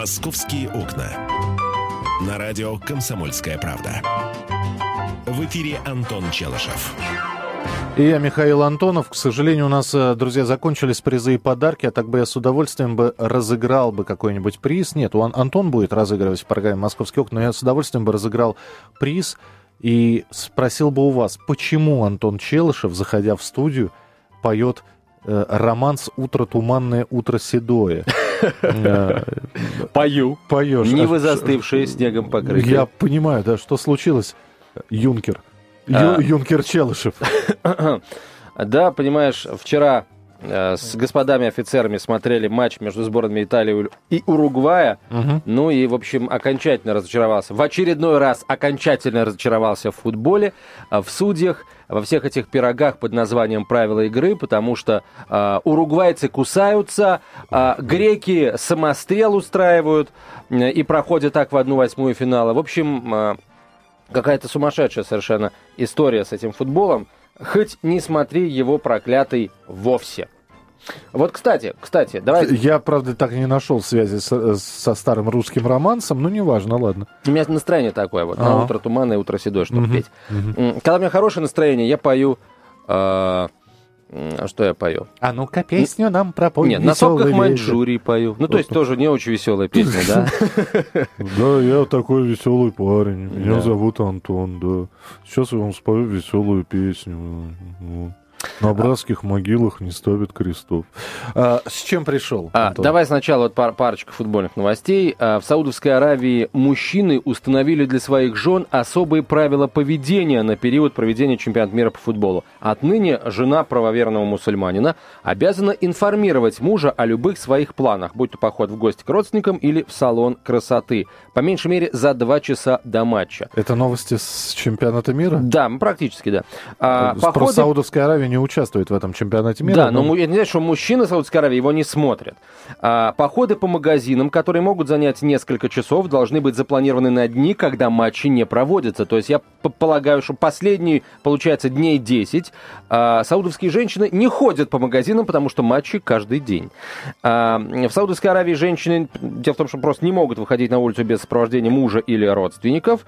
«Московские окна». На радио «Комсомольская правда». В эфире Антон Челышев. И я, Михаил Антонов. К сожалению, у нас, э, друзья, закончились призы и подарки, а так бы я с удовольствием бы разыграл бы какой-нибудь приз. Нет, у Антон будет разыгрывать в программе «Московские окна», но я с удовольствием бы разыграл приз и спросил бы у вас, почему Антон Челышев, заходя в студию, поет э, романс «Утро туманное, утро седое». Пою. Поешь. Нивы А застывшие, снегом покрытые. Я понимаю, да, что случилось, Юнкер. А. Юнкер Челышев. Да, понимаешь, вчера с господами офицерами смотрели матч между сборными Италии и Уругвая. Мгм. Ну и, в общем, окончательно разочаровался. В очередной раз окончательно разочаровался в футболе, а, в судьях, во всех этих пирогах под названием правила игры, потому что а, уругвайцы кусаются, а, греки самострел устраивают э, и проходят так в одну восьмую финала. В общем, а, какая-то сумасшедшая совершенно история с этим футболом. Хоть не смотри его проклятый вовсе. Вот, кстати, кстати, давай Я, правда, так и не нашел связи со, со старым русским романсом, но неважно, ладно. У меня настроение такое вот, на Ага. утро туманное, утро седое, чтобы Мгм, петь. М, Когда у меня хорошее настроение, я пою... э, м, что я пою? А ну-ка песню нам пропой. Нет, на сопках. Маньчжурии пою. Ну, то есть тоже не очень веселая песня, да? Да, я такой веселый парень. Меня зовут Антон, да. Сейчас я вам спою веселую песню. На братских могилах не ставят крестов. А, с чем пришел? А, Антон? давай сначала вот пар- парочка футбольных новостей. А, в Саудовской Аравии мужчины установили для своих жен особые правила поведения на период проведения чемпионата мира по футболу. Отныне жена правоверного мусульманина обязана информировать мужа о любых своих планах, будь то поход в гости к родственникам или в салон красоты. По меньшей мере за два часа до матча. Это новости с чемпионата мира? Да, практически да. А, Про походы- Саудовская Аравия не участвует в этом чемпионате мира. Да, но му- это не значит, что мужчины Саудовской Аравии его не смотрят. А, походы по магазинам, которые могут занять несколько часов, должны быть запланированы на дни, когда матчи не проводятся. То есть я полагаю, что последние, получается, дней 10 а, саудовские женщины не ходят по магазинам, потому что матчи каждый день. А, в Саудовской Аравии женщины, дело в том, что просто не могут выходить на улицу без сопровождения мужа или родственников.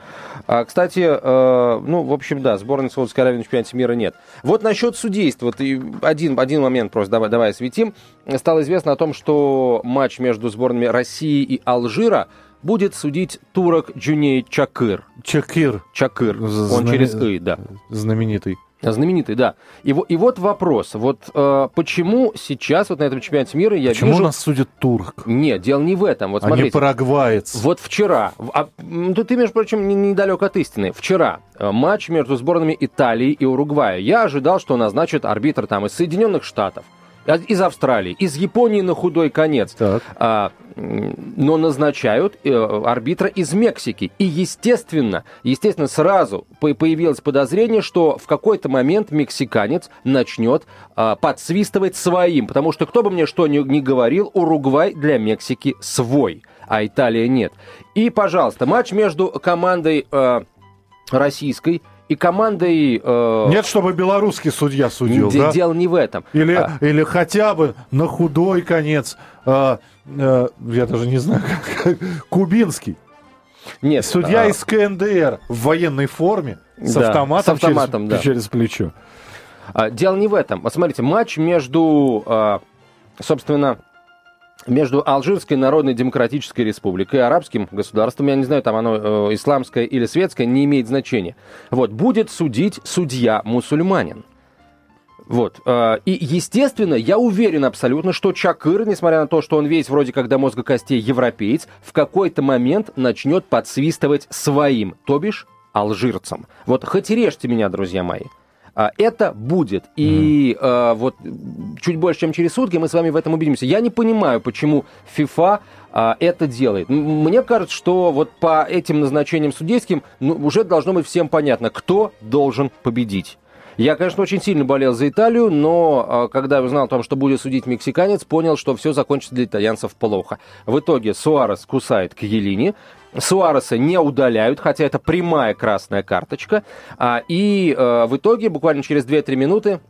А, кстати, э, ну, в общем, да, сборной Саудовской Аравии на чемпионате мира нет. Вот насчет судейства. Вот и один, один момент просто давай, давай осветим. Стало известно о том, что матч между сборными России и Алжира будет судить турок Джуней Чакыр. Чакир Чакыр. Он Знаме- через «ы», да. знаменитый. Знаменитый, да. И, и вот вопрос. Вот э, почему сейчас вот на этом чемпионате мира я Почему вижу... нас судит турк? Нет, дело не в этом. Вот а не смотрите. парагваец? Вот вчера, а, тут ты, между прочим, не- недалек от истины. Вчера э, матч между сборными Италии и Уругвая. Я ожидал, что назначит арбитр там из Соединенных Штатов, из Австралии, из Японии на худой конец. Так. А, но назначают э, арбитра из Мексики. И, естественно, естественно, сразу по- появилось подозрение, что в какой-то момент мексиканец начнет а, подсвистывать своим. Потому что, кто бы мне что ни, ни говорил, Уругвай для Мексики свой, а Италия нет. И, пожалуйста, матч между командой э, российской и командой... э, Нет, чтобы белорусский судья судил, де- да? Дело не в этом. Или, А, или хотя бы на худой конец, а, а, я даже не знаю, как, кубинский. нет, Судья а, из КНДР в военной форме с Да, автоматом, с автоматом, через, да. через плечо. А, Дело не в этом. Вот смотрите, матч между, а, собственно, между Алжирской Народной Демократической Республикой и арабским государством, я не знаю, там оно э, исламское или светское, не имеет значения. Вот, будет судить судья-мусульманин. Вот. э, И, естественно, я уверен абсолютно, что Чакыр, несмотря на то, что он весь вроде как до мозга костей европеец, в какой-то момент начнет подсвистывать своим, то бишь алжирцам. Вот хоть режьте меня, друзья мои. А, Это будет. И э, вот чуть больше, чем через сутки мы с вами в этом убедимся. Я не понимаю, почему FIFA а, это делает. Мне кажется, что вот по этим назначениям судейским ну, уже должно быть всем понятно, кто должен победить. Я, конечно, очень сильно болел за Италию, но а, когда узнал о том, что будет судить мексиканец, понял, что все закончится для итальянцев плохо. В итоге Суарес кусает к Елине, Суареса не удаляют, хотя это прямая красная карточка. А, и э, в итоге, буквально через 2-3 минуты,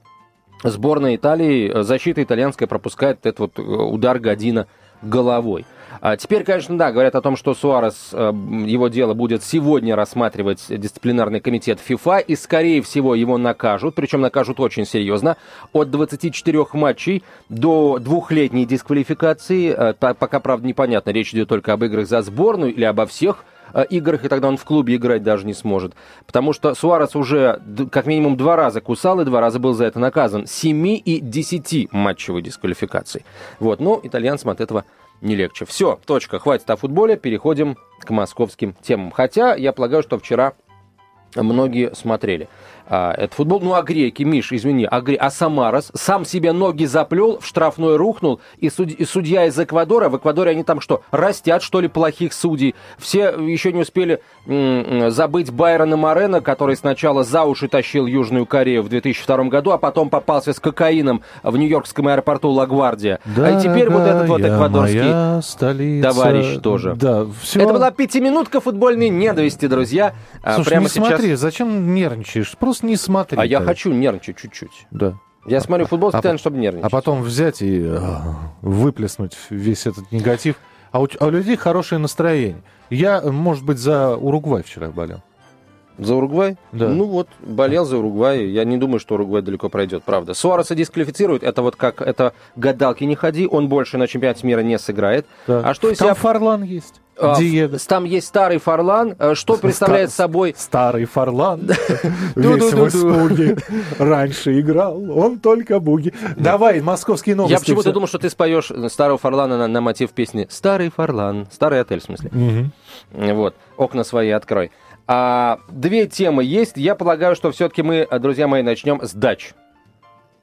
сборная Италии, э, защита итальянская пропускает этот вот э, удар Година головой. А теперь, конечно, да, говорят о том, что Суарес, э, его дело будет сегодня рассматривать дисциплинарный комитет ФИФА, и, скорее всего, его накажут, причем накажут очень серьезно, от 24 матчей до двухлетней дисквалификации. Э, пока, правда, непонятно, речь идет только об играх за сборную или обо всех играх, и тогда он в клубе играть даже не сможет. Потому что Суарес уже как минимум два раза кусал и два раза был за это наказан. 7 и 10 матчевой дисквалификации. Вот, но итальянцам от этого не легче. Все, точка, хватит о футболе, переходим к московским темам. Хотя я полагаю, что вчера многие смотрели а, этот футбол. Ну, а греки, Миш, извини, а, гре... а Самарас сам себе ноги заплел, в штрафной рухнул, и, суд... и судья из Эквадора, в Эквадоре они там что, растят, что ли, плохих судей? Все еще не успели м- забыть Байрона Морена, который сначала за уши тащил Южную Корею в 2002 году, а потом попался с кокаином в нью-йоркском аэропорту Лагвардия. Да, а теперь вот этот вот эквадорский столица. товарищ тоже. Да, все. Это была пятиминутка футбольной недовести, друзья. А Слушай, Прямо не сейчас... смотри, зачем нервничаешь? Просто не смотри. А я хочу нервничать чуть-чуть. Да. Я смотрю футбол А специально, по- чтобы нервничать. А потом взять и э, выплеснуть весь этот негатив. А у, а у людей хорошее настроение. Я, может быть, за Уругвай вчера болел. За Уругвай? Да. Ну вот, болел за Уругвай. Я не думаю, что Уругвай далеко пройдет, правда. Суареса дисквалифицируют. Это вот как, это гадалки не ходи. Он больше на чемпионате мира не сыграет. Да. А что из Там себя... Фарлан есть. А, Диего. в- Там есть старый Фарлан. Э, Что представляет Ста- собой... Старый Фарлан, весь в испуге. Раньше играл, он только буги. Давай, московские новости. Я почему-то думал, что ты споешь старого Фарлана на, на мотив песни «Старый Фарлан». Старый отель, в смысле. Вот, окна свои открой. А, две темы есть. Я полагаю, что все-таки мы, друзья мои, начнем с дач.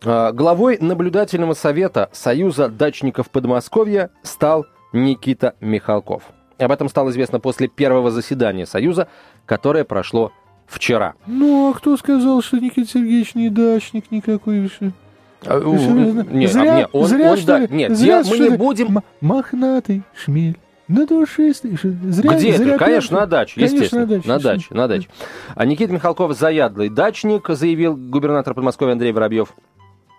А, главой наблюдательного совета Союза дачников Подмосковья стал Никита Михалков. Об этом стало известно после первого заседания Союза, которое прошло вчера. Ну, а кто сказал, что Никита Сергеевич не дачник никакой? Что- А, не, а, зря, не, он- зря, он, что да, нет, Зря, мы не будем... Мохнатый шмель. На ш- Зря, Где зря это? Конечно, на даче, Конечно, естественно. на даче. На даче, на даче. А Никита Михалков заядлый дачник, заявил губернатор Подмосковья Андрей Воробьев.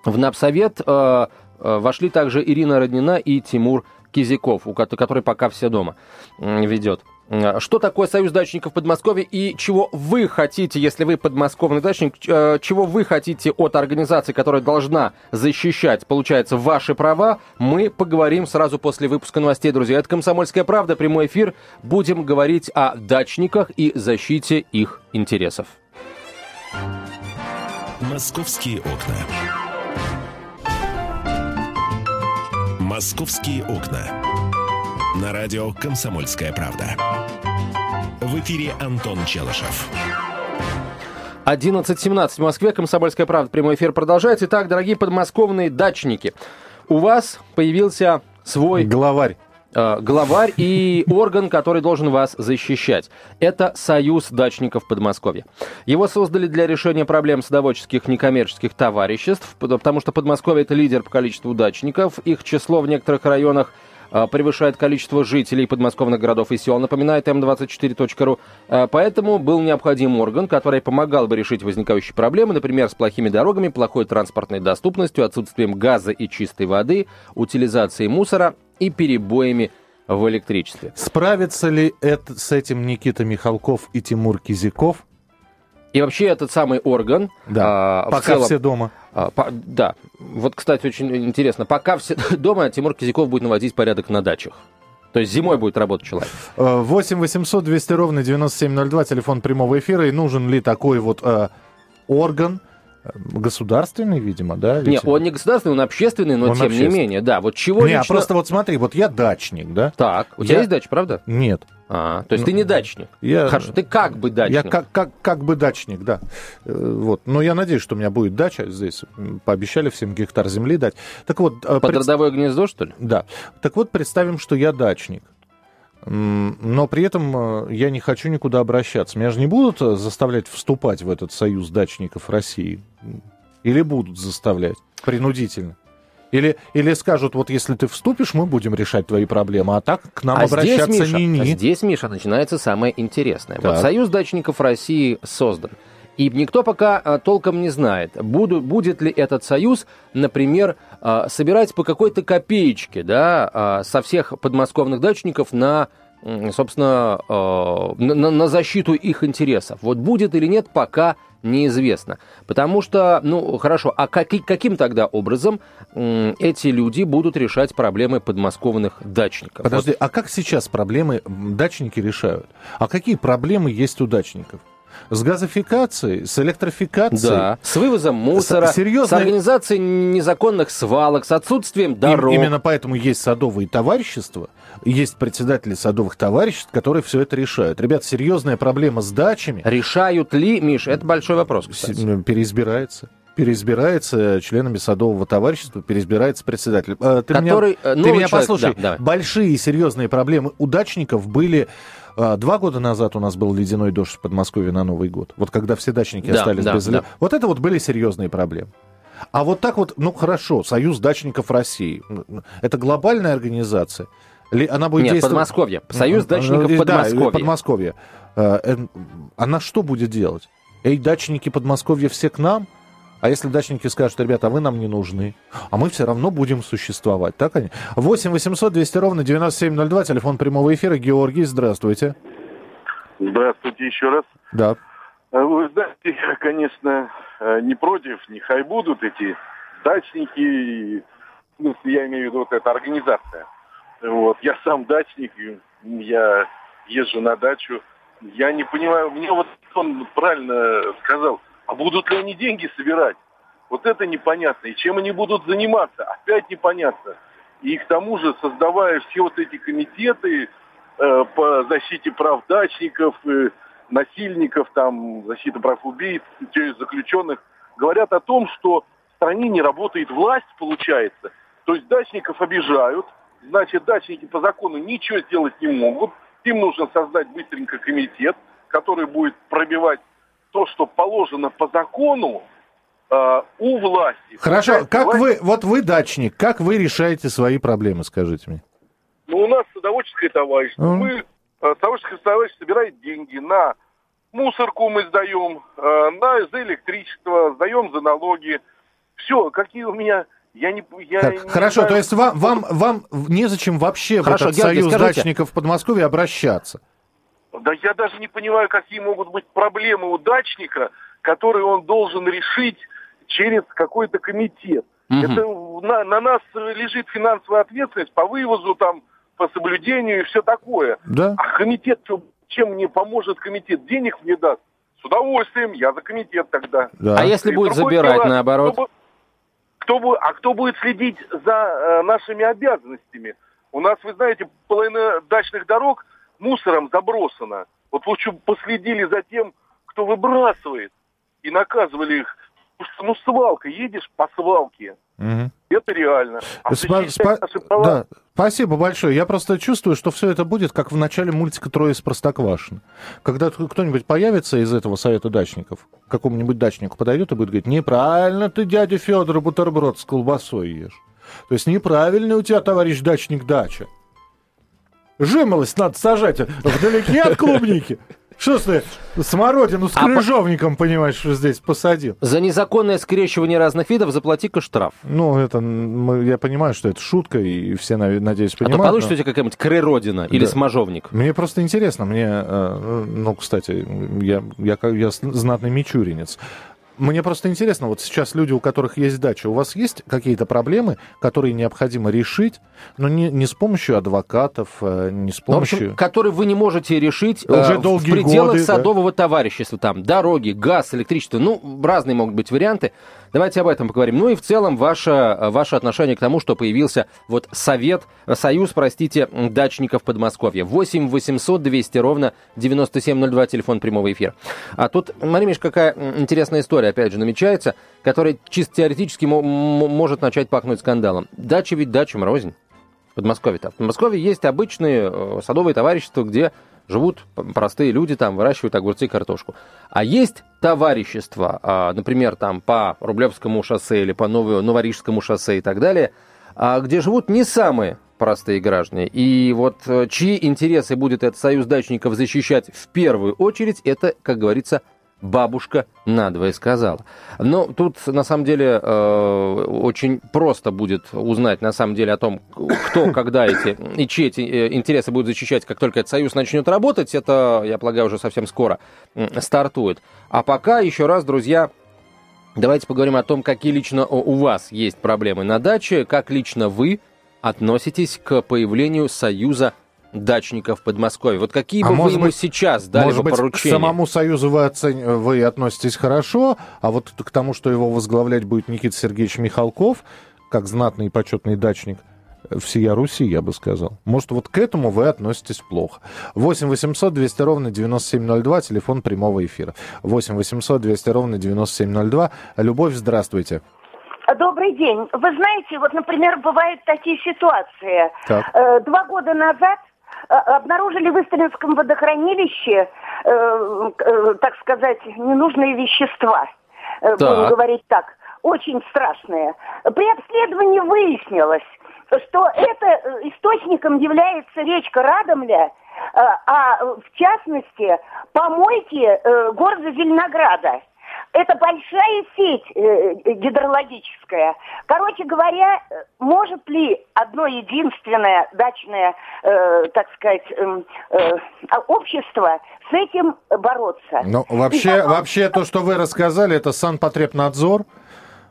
В Напсовет э, э, вошли также Ирина Роднина и Тимур Кизяков, который пока все дома ведет. М, Что такое Союз дачников Подмосковья и чего вы хотите, если вы подмосковный дачник, э, чего вы хотите от организации, которая должна защищать, получается, ваши права, мы поговорим сразу после выпуска новостей, друзья. Это «Комсомольская правда», прямой эфир. Будем говорить о дачниках и защите их интересов. Московские окна. Московские окна. На радио «Комсомольская правда». В эфире Антон Челышев. 11.17 в Москве, Комсомольская правда, прямой эфир продолжается. Итак, дорогие подмосковные дачники, у вас появился свой Главарь. Э, главарь и орган, который должен вас защищать. Это Союз дачников Подмосковья. Его создали для решения проблем садоводческих некоммерческих товариществ, пот- потому что Подмосковье это лидер по количеству дачников. Их число в некоторых районах превышает количество жителей подмосковных городов и сел, напоминает М24.ру. Э, Поэтому был необходим орган, который помогал бы решить возникающие проблемы, например, с плохими дорогами, плохой транспортной доступностью, отсутствием газа и чистой воды, утилизацией мусора и перебоями в электричестве. Справится ли это, с этим Никита Михалков и Тимур Кизяков? И вообще этот самый орган, Да. а, Пока целом- все дома. А, по- да, вот, кстати, очень интересно, пока все дома, Тимур Кизяков будет наводить порядок на дачах. То есть зимой будет работать человек. Э, 8 800 200 ровно 9702, телефон прямого эфира. И нужен ли такой вот э, орган, э, государственный, видимо, да? Ведь? он не государственный, он общественный, но Он тем общественный. не менее, да. Вот чего Не, а лично- просто вот смотри, вот я дачник, да? Так, у тебя Я- есть дача, правда? Нет. А, то есть Ну, ты не дачник. Я, Хорошо, ты как бы дачник. я как, как, как бы дачник, да. Э, Вот. Но я надеюсь, что у меня будет дача здесь. Пообещали всем гектар земли дать. Так вот, э, Под пред- родовое гнездо, что ли? Да. Так вот, представим, что я дачник. Но при этом э, я не хочу никуда обращаться. Меня же не будут заставлять вступать в этот союз дачников России? Или будут заставлять принудительно? Или, или скажут, вот если ты вступишь, мы будем решать твои проблемы, а так к нам а здесь, обращаться Миша, не а не. здесь, Миша, начинается самое интересное. Вот. Союз дачников России создан. И никто пока а, толком не знает, буду, будет ли этот союз, например, а, собирать по какой-то копеечке да, а, со всех подмосковных дачников на собственно, на, на защиту их интересов. Вот будет или нет, пока неизвестно. Потому что, ну, хорошо, а как, каким тогда образом эти люди будут решать проблемы подмосковных дачников? Подожди, вот. а как сейчас проблемы дачники решают? А какие проблемы есть у дачников? С газификацией, с электрификацией. Да, с вывозом мусора, с, серьезной... с организацией незаконных свалок, с отсутствием дорог. И, именно поэтому есть садовые товарищества, есть председатели садовых товариществ, которые все это решают. Ребят, серьезная проблема с дачами. Решают ли, Миш, это большой вопрос, кстати. Ну, переизбирается переизбирается членами садового товарищества, переизбирается председатель. Э, ты Который, меня, ты меня человек, послушай. Да, большие серьезные проблемы удачников были а, два года назад у нас был ледяной дождь в Подмосковье на Новый год. Вот когда все дачники да, остались да, без... Да. Вот это вот были серьезные проблемы. А вот так вот, ну хорошо, Союз дачников России. Это глобальная организация. Она будет Нет, действовать... Подмосковье. Союз дачников Подмосковья. Да, Подмосковье. А, она что будет делать? Эй, дачники Подмосковья все к нам? А если дачники скажут, ребята, а вы нам не нужны, а мы все равно будем существовать, так они? 8 800 200 ровно 9702, телефон прямого эфира. Георгий, здравствуйте. Здравствуйте еще раз. Да. Вы знаете, я, конечно, э, не против, нехай будут эти дачники, ну, я имею в виду вот эта организация. Вот, я сам дачник, я езжу на дачу. Я не понимаю, мне вот он правильно сказал, а будут ли они деньги собирать? Вот это непонятно. И чем они будут заниматься? Опять непонятно. И к тому же, создавая все вот эти комитеты э, по защите прав дачников, э, насильников, там, защита прав убийц, заключенных, говорят о том, что в стране не работает власть, получается. То есть дачников обижают, значит, дачники по закону ничего сделать не могут. Им нужно создать быстренько комитет, который будет пробивать то, что положено по закону, э, у власти. Хорошо, как власть... вы, вот вы дачник, как вы решаете свои проблемы, скажите мне? Ну, у нас садоводческое товарищество. Mm. Мы, э, садоводческое товарищество собирает деньги на мусорку мы сдаем, э, на, за электричество, сдаем за налоги. Все, какие у меня... Я не, я так, не хорошо, знаю, то есть вам, вам, вам незачем вообще хорошо, в этот Георгий, союз скажите... дачников в Подмосковье обращаться? Да я даже не понимаю, какие могут быть проблемы у дачника, которые он должен решить через какой-то комитет. Угу. Это на, на нас лежит финансовая ответственность по вывозу, там, по соблюдению и все такое. Да. А комитет, чем мне поможет комитет? Денег мне даст? С удовольствием, я за комитет тогда. Да. А если и будет забирать, дело, наоборот? Кто, кто, а кто будет следить за э, нашими обязанностями? У нас, вы знаете, половина дачных дорог – мусором забросано. Вот лучше последили за тем, кто выбрасывает, и наказывали их. Ну, свалка, едешь по свалке, Угу. Это реально. А спа- спа- да. Спасибо большое. Я просто чувствую, что все это будет как в начале мультика «Трое из Простоквашино». Когда кто-нибудь появится из этого совета дачников, какому-нибудь дачнику подойдет и будет говорить, неправильно ты, дядя Федор, бутерброд с колбасой ешь. То есть неправильно у тебя, товарищ дачник, дача. Жимолость надо сажать вдалеке от клубники. Что ты смородину с а крыжовником, по... понимаешь, что здесь посадил? За незаконное скрещивание разных видов заплати-ка штраф. Ну, это, я понимаю, что это шутка, и все, надеюсь, понимают. А то получится но... у тебя какая-нибудь крыродина или да. смажовник? Мне просто интересно, мне, э, ну, кстати, я, я, я знатный мичуринец. Мне просто интересно, вот сейчас люди, у которых есть дача, у вас есть какие-то проблемы, которые необходимо решить, но не, не с помощью адвокатов, э, не с помощью... Ну, в общем, которые вы не можете решить Уже э, в пределах годы, садового да? товарищества. Там дороги, газ, электричество, ну, разные могут быть варианты. Давайте об этом поговорим. Ну и в целом ваше, ваше отношение к тому, что появился вот совет, союз, простите, дачников Подмосковья. 8 800 200 ровно 9702, телефон прямого эфира. А тут, смотри, какая интересная история, опять же, намечается, которая чисто теоретически может начать пахнуть скандалом. Дача ведь дача рознь. В Подмосковье-то. В Подмосковье есть обычные э, садовые товарищества, где живут простые люди, там выращивают огурцы и картошку. А есть товарищества, а, например, там по Рублевскому шоссе или по Новорижскому шоссе и так далее, а, где живут не самые простые граждане. И вот э, чьи интересы будет этот союз дачников защищать в первую очередь, это, как говорится, бабушка надвое сказала. Но тут, на самом деле, э, очень просто будет узнать, на самом деле, о том, кто, когда эти и чьи эти э, интересы будут защищать, как только этот союз начнет работать. Это, я полагаю, уже совсем скоро стартует. А пока, еще раз, друзья, давайте поговорим о том, какие лично у вас есть проблемы на даче, как лично вы относитесь к появлению союза дачников в Подмосковье. Вот какие а бы вы ему быть, сейчас дали может бы быть, поручения? к самому Союзу вы, оцен... вы относитесь хорошо, а вот к тому, что его возглавлять будет Никита Сергеевич Михалков, как знатный и почетный дачник, всея Руси, я бы сказал. Может, вот к этому вы относитесь плохо. 8 800 200 ровно 9702, телефон прямого эфира. 8 800 200 ровно 9702. Любовь, здравствуйте. Добрый день. Вы знаете, вот, например, бывают такие ситуации. Так. Э, два года назад Э, обнаружили в Истринском водохранилище, э, э, так сказать, ненужные вещества. Э, будем говорить так. Очень страшные. При обследовании выяснилось, что это э, источником является речка Радомля, э, а в частности помойки города Зеленограда. Это большая сеть э, гидрологическая. Короче говоря, может ли одно единственное дачное, э, так сказать, э, э, общество с этим бороться? Ну, вообще, потом... вообще то, что вы рассказали, это Санпотребнадзор,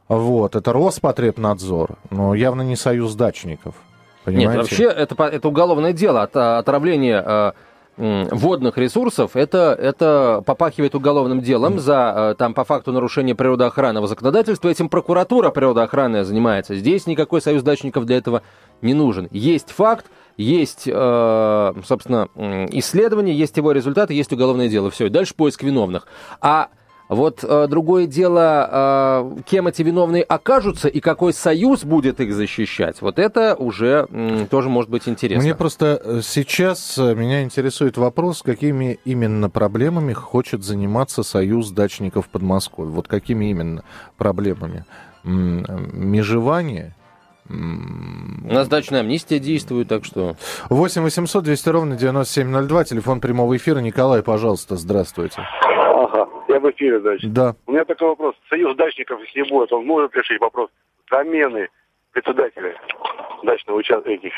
вот, это Роспотребнадзор, но явно не союз дачников. Понимаете? Нет, вообще это, это уголовное дело. От, отравления э, водных ресурсов, это, это попахивает уголовным делом за, э, там, по факту нарушения природоохранного законодательства. Этим прокуратура природоохранная занимается. Здесь никакой союз дачников для этого не нужен. Есть факт, есть, э, собственно, исследование, есть его результаты, есть уголовное дело. Все, и дальше поиск виновных. А вот э, другое дело, э, кем эти виновные окажутся и какой союз будет их защищать. Вот это уже э, тоже может быть интересно. Мне просто э, сейчас э, меня интересует вопрос, какими именно проблемами хочет заниматься союз дачников Подмосковья. Вот какими именно проблемами? Межевание? У нас дачная амнистия действует, так что... 8 800 200 ровно 9702, телефон прямого эфира. Николай, пожалуйста, здравствуйте. Я в эфире, значит. Да. У меня такой вопрос. Союз дачников, если будет, он может решить вопрос замены председателя дачного участка этих.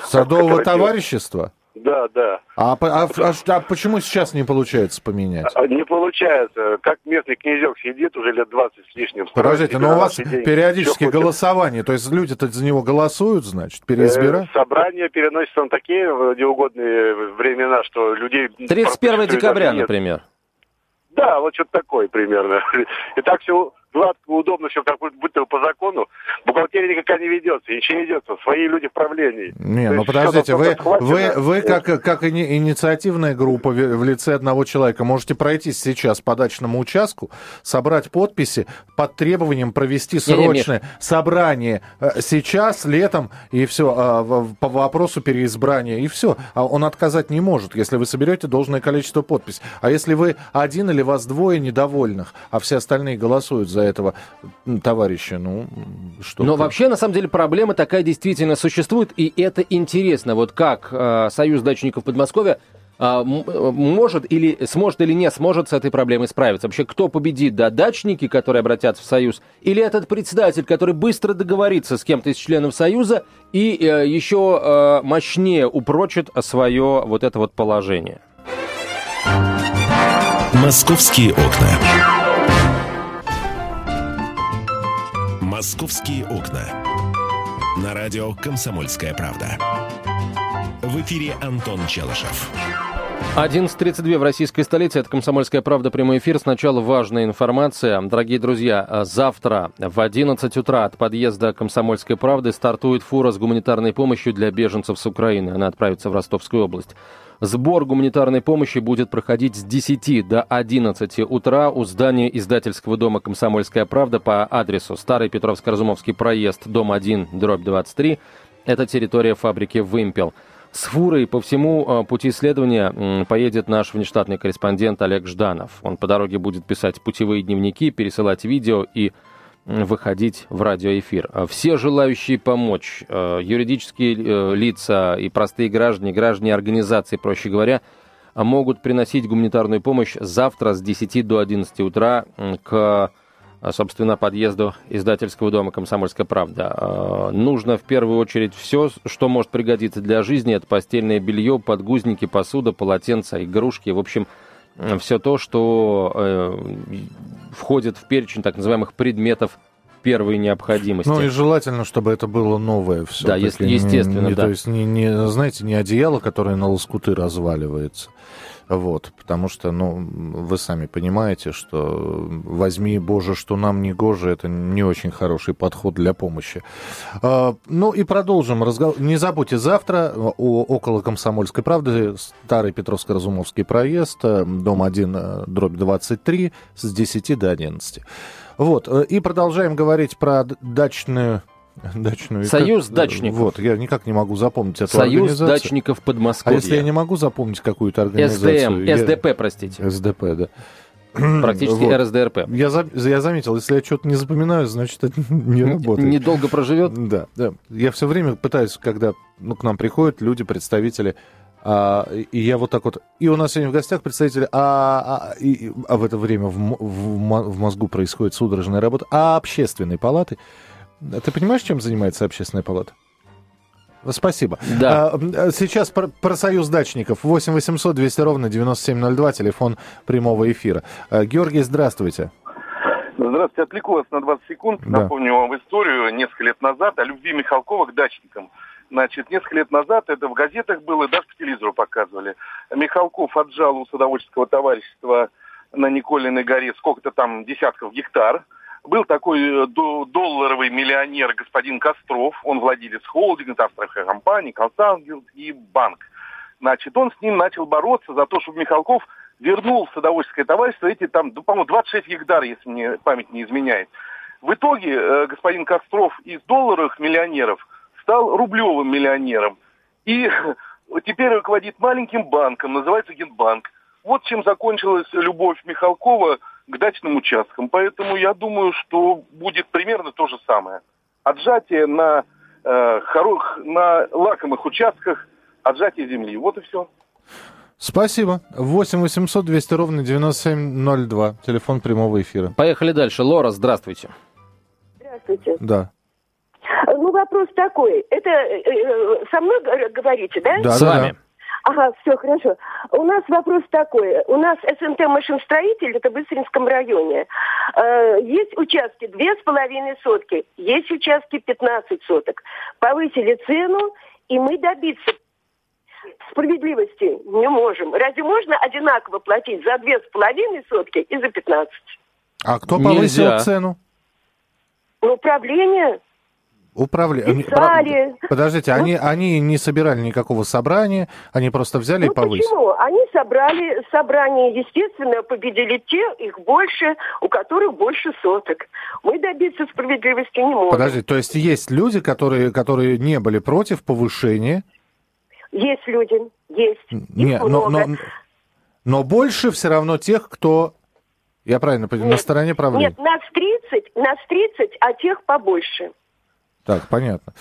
Садового товарищества? Да, да. А, а, а, а почему сейчас не получается поменять? А, не получается. Как местный князек сидит уже лет 20 с лишним. Подождите, но у вас периодически голосование, то есть люди-то за него голосуют, значит, переизбирают? Э, собрание переносится на такие неугодные времена, что людей... 31 декабря, например. Да, вот что-то такое примерно. И так все гладко, удобно, все как будто по закону. Бухгалтерия никакая не ведется, ничего не ведется. Свои люди в правлении. Не, То ну подождите, вы, вы, вы как, как инициативная группа в лице одного человека можете пройтись сейчас по дачному участку, собрать подписи под требованием провести срочное не, не, собрание э, сейчас, летом, и все, а, по вопросу переизбрания, и все. А он отказать не может, если вы соберете должное количество подписей. А если вы один или вас двое недовольных, а все остальные голосуют за этого товарища, ну, что Но вообще, на самом деле, проблема такая действительно существует, и это интересно. Вот как э, Союз дачников Подмосковья э, может или сможет или не сможет с этой проблемой справиться. Вообще, кто победит, да, дачники, которые обратятся в Союз, или этот председатель, который быстро договорится с кем-то из членов Союза и э, еще э, мощнее упрочит свое вот это вот положение. Московские окна. «Московские окна». На радио «Комсомольская правда». В эфире Антон Челышев. 11.32 в российской столице. Это «Комсомольская правда». Прямой эфир. Сначала важная информация. Дорогие друзья, завтра в 11 утра от подъезда «Комсомольской правды» стартует фура с гуманитарной помощью для беженцев с Украины. Она отправится в Ростовскую область. Сбор гуманитарной помощи будет проходить с 10 до 11 утра у здания издательского дома «Комсомольская правда» по адресу Старый Петровско-Разумовский проезд, дом 1, дробь 23. Это территория фабрики «Вымпел». С фурой по всему э, пути исследования поедет наш внештатный корреспондент Олег Жданов. Он по дороге будет писать путевые дневники, пересылать видео и выходить в радиоэфир. Все желающие помочь, э, юридические э, лица и простые граждане, граждане организации, проще говоря, могут приносить гуманитарную помощь завтра с 10 до 11 утра к собственно, подъезду издательского дома «Комсомольская правда». Нужно в первую очередь все, что может пригодиться для жизни. Это постельное белье, подгузники, посуда, полотенца, игрушки. В общем, все то, что э, входит в перечень так называемых предметов первой необходимости. Ну и желательно, чтобы это было новое все. Да, если, естественно, не, да. То есть, не, не, знаете, не одеяло, которое на лоскуты разваливается. Вот, потому что, ну, вы сами понимаете, что возьми, Боже, что нам не гоже, это не очень хороший подход для помощи. А, ну и продолжим разговор. Не забудьте, завтра около Комсомольской правды, старый Петровско-Разумовский проезд, дом 1, дробь 23, с 10 до 11. Вот, и продолжаем говорить про дачную Дачную. Союз как, дачников. Вот, я никак не могу запомнить эту Союз организацию. дачников Подмосковья. А если я не могу запомнить какую-то организацию? СДМ, я... СДП, простите. СДП, да. Практически вот. РСДРП. Я, за, я заметил, если я что-то не запоминаю, значит, это не работает. Недолго проживет? Да, да. Я все время пытаюсь, когда ну, к нам приходят люди, представители, а, и я вот так вот... И у нас сегодня в гостях представители, а, а, и, а в это время в, в, в мозгу происходит судорожная работа, а общественной палаты ты понимаешь, чем занимается общественная палата? Спасибо. Да. А, сейчас про, про союз дачников. 8 800 200 ровно 9702, телефон прямого эфира. А, Георгий, здравствуйте. Здравствуйте. Отвлеку вас на 20 секунд. Да. Напомню вам историю несколько лет назад о любви Михалкова к дачникам. Значит, несколько лет назад это в газетах было, даже по телевизору показывали. Михалков отжал у садоводческого товарищества на Николиной горе сколько-то там десятков гектар – был такой э, долларовый миллионер господин Костров, он владелец холдинга, авторской компании, консалтинг и банк. Значит, он с ним начал бороться за то, чтобы Михалков вернул в садоводческое товарищество эти там, ну, по-моему, 26 гектар, если мне память не изменяет. В итоге э, господин Костров из долларовых миллионеров стал рублевым миллионером. И теперь руководит маленьким банком, называется Генбанк. Вот чем закончилась любовь Михалкова к дачным участкам. Поэтому я думаю, что будет примерно то же самое. Отжатие на, э, хоро... на лакомых участках, отжатие земли. Вот и все. Спасибо. 8 800 200 ровно 9702. Телефон прямого эфира. Поехали дальше. Лора, здравствуйте. Здравствуйте. Да. Ну, вопрос такой. Это э, э, со мной говорите, да? Да, С да, вами. Ага, все хорошо. У нас вопрос такой. У нас СНТ «Машиностроитель», это в Быстринском районе. Э, есть участки две с половиной сотки, есть участки 15 соток. Повысили цену, и мы добиться справедливости не можем. Разве можно одинаково платить за две с половиной сотки и за 15? А кто повысил Нельзя. цену? Ну, правление. Управление. Писали. Подождите, Ну. они, они не собирали никакого собрания, они просто взяли Ну и повысили. почему? Они собрали собрание, естественно, победили те, их больше, у которых больше соток. Мы добиться справедливости не можем. Подожди, то есть есть люди, которые, которые не были против повышения, Есть люди, есть. Их не, но, много. но, но больше все равно тех, кто, я правильно понимаю, на Нет, стороне правления. Нет, нас 30, нас 30, а тех побольше. Так, понятно.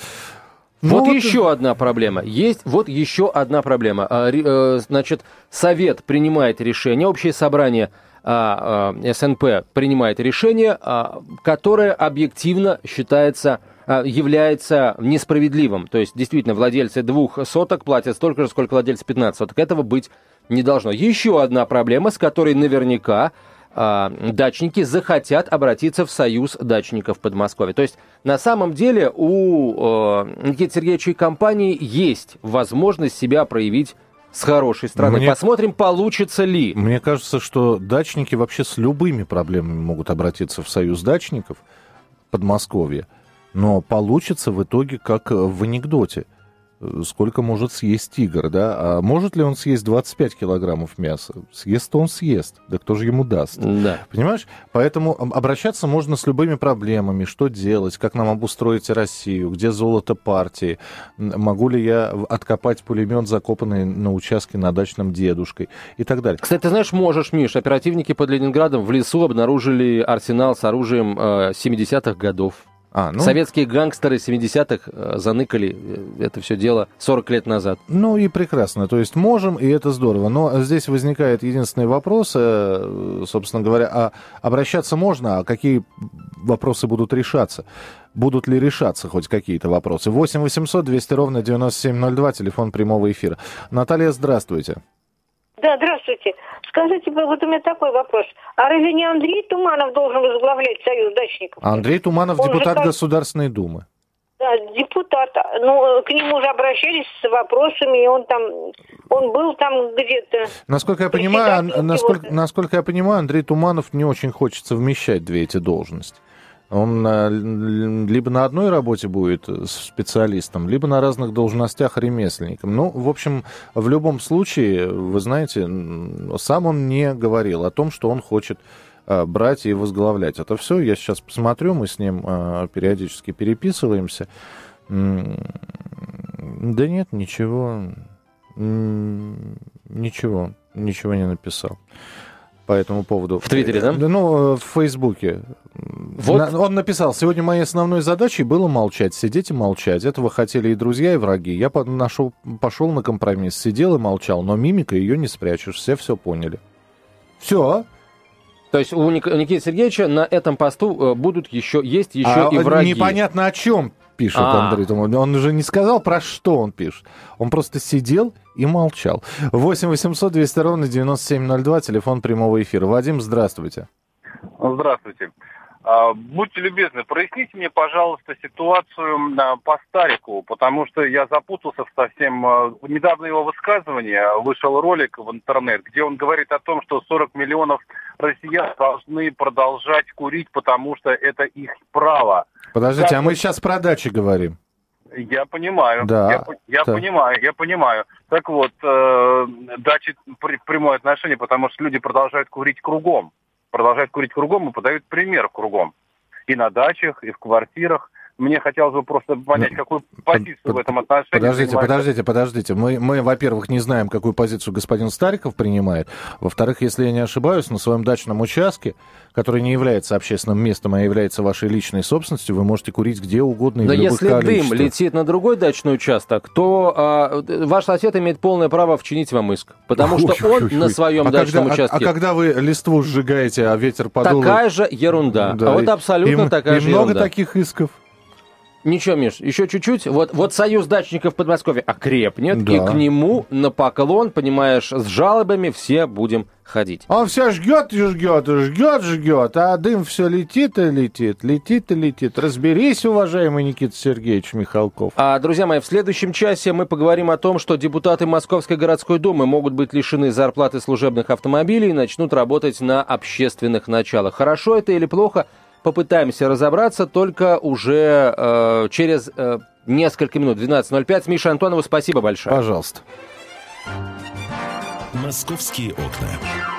Вот, Ну, еще одна проблема. Есть вот еще одна проблема. А, э, Значит, Совет принимает решение, общее собрание а, а, СНП принимает решение, а, которое объективно считается а, является несправедливым. То есть, действительно, владельцы двух соток платят столько же, сколько владельцы 15 соток. Этого быть не должно. Еще одна проблема, с которой наверняка дачники захотят обратиться в союз дачников Подмосковья. То есть на самом деле у э, Никиты Сергеевича и компании есть возможность себя проявить с хорошей стороны. Мне- Посмотрим, получится ли. Мне кажется, что дачники вообще с любыми проблемами могут обратиться в союз дачников Подмосковья, но получится в итоге как в анекдоте. Э, Сколько может съесть тигр, да? А может ли он съесть 25 килограммов мяса? Съест он съест. Да кто же ему даст? Да. Понимаешь? Поэтому об- обращаться можно с любыми проблемами. Что делать? Как нам обустроить Россию? Где золото партии? Могу ли я откопать пулемет, закопанный на участке на дачном дедушкой? И так далее. Кстати, ты знаешь, можешь, Миш, оперативники под Ленинградом в лесу обнаружили арсенал с оружием э, 70-х годов. А, ну... Советские гангстеры 70-х э, заныкали э, это все дело 40 лет назад. Ну и прекрасно. То есть можем, и это здорово. Но здесь возникает единственный вопрос, э, собственно говоря, а обращаться можно, а какие вопросы будут решаться? Будут ли решаться хоть какие-то вопросы? 8 800 200 ровно 9702, телефон прямого эфира. Наталья, здравствуйте. Да, здравствуйте. Скажите, вот у меня такой вопрос. А разве не Андрей Туманов должен возглавлять Союз дачников? Андрей Туманов Он депутат как... Государственной Думы. Да, депутат. Ну, к нему уже обращались с вопросами, и он там, он был там где-то. Насколько я понимаю, насколько, насколько я понимаю, Андрей Туманов не очень хочет совмещать две эти должности. Он э, либо на одной работе будет специалистом, либо на разных должностях ремесленником. Ну, в общем, в любом случае, вы знаете, сам он не говорил о том, что он хочет э, брать и возглавлять. Это все, я сейчас посмотрю, мы с ним э, периодически переписываемся. Да нет, ничего, ничего, ничего не написал по этому поводу. В Твиттере, да? Ну, в Фейсбуке. Вот. На, он написал, сегодня моей основной задачей было молчать, сидеть и молчать. Этого хотели и друзья, и враги. Я нашел, пошел на компромисс, сидел и молчал, но мимика ее не спрячешь, все все поняли. Все. То есть у Никиты Сергеевича на этом посту э, будут еще, есть еще а, и враги. Непонятно о чем пишет а. Андрей Туманов. Он уже не сказал, про что он пишет. Он просто сидел и молчал. 8 800 200 ровно 9702, телефон прямого эфира. Вадим, здравствуйте. Здравствуйте. А, будьте любезны, проясните мне, пожалуйста, ситуацию а, по Старику, потому что я запутался совсем... А, недавно его высказывание, вышел ролик в интернет, где он говорит о том, что 40 миллионов россиян должны продолжать курить, потому что это их право. Подождите, как а мы сейчас про дачи говорим. Я понимаю, да, я, я понимаю, я понимаю. Так вот, э, дачи при, прямое отношение, потому что люди продолжают курить кругом продолжают курить кругом и подают пример кругом. И на дачах, и в квартирах. Мне хотелось бы просто понять, ну, какую позицию под, в этом отношении. Подождите, принимает. подождите, подождите. Мы, мы, во-первых, не знаем, какую позицию господин Стариков принимает. Во-вторых, если я не ошибаюсь, на своем дачном участке, который не является общественным местом, а является вашей личной собственностью, вы можете курить где угодно и Но в если дым летит на другой дачный участок, то а, ваш сосед имеет полное право вчинить вам иск. Потому что он на своем а дачном когда, участке... А, а когда вы листву сжигаете, а ветер подул... Такая же ерунда. Да, а вот абсолютно и, такая и же много ерунда. таких исков. Ничего, Миш, еще чуть-чуть. Вот, вот союз дачников Подмосковья окрепнет, да. и к нему на поклон, понимаешь, с жалобами все будем ходить. Он все жгет и жгет, и жгет, жгет, а дым все летит и летит, летит и летит. Разберись, уважаемый Никита Сергеевич Михалков. А, друзья мои, в следующем часе мы поговорим о том, что депутаты Московской городской думы могут быть лишены зарплаты служебных автомобилей и начнут работать на общественных началах. Хорошо это или плохо – попытаемся разобраться только уже э, через э, несколько минут. 12.05. Миша Антонова, спасибо большое. Пожалуйста. Московские окна.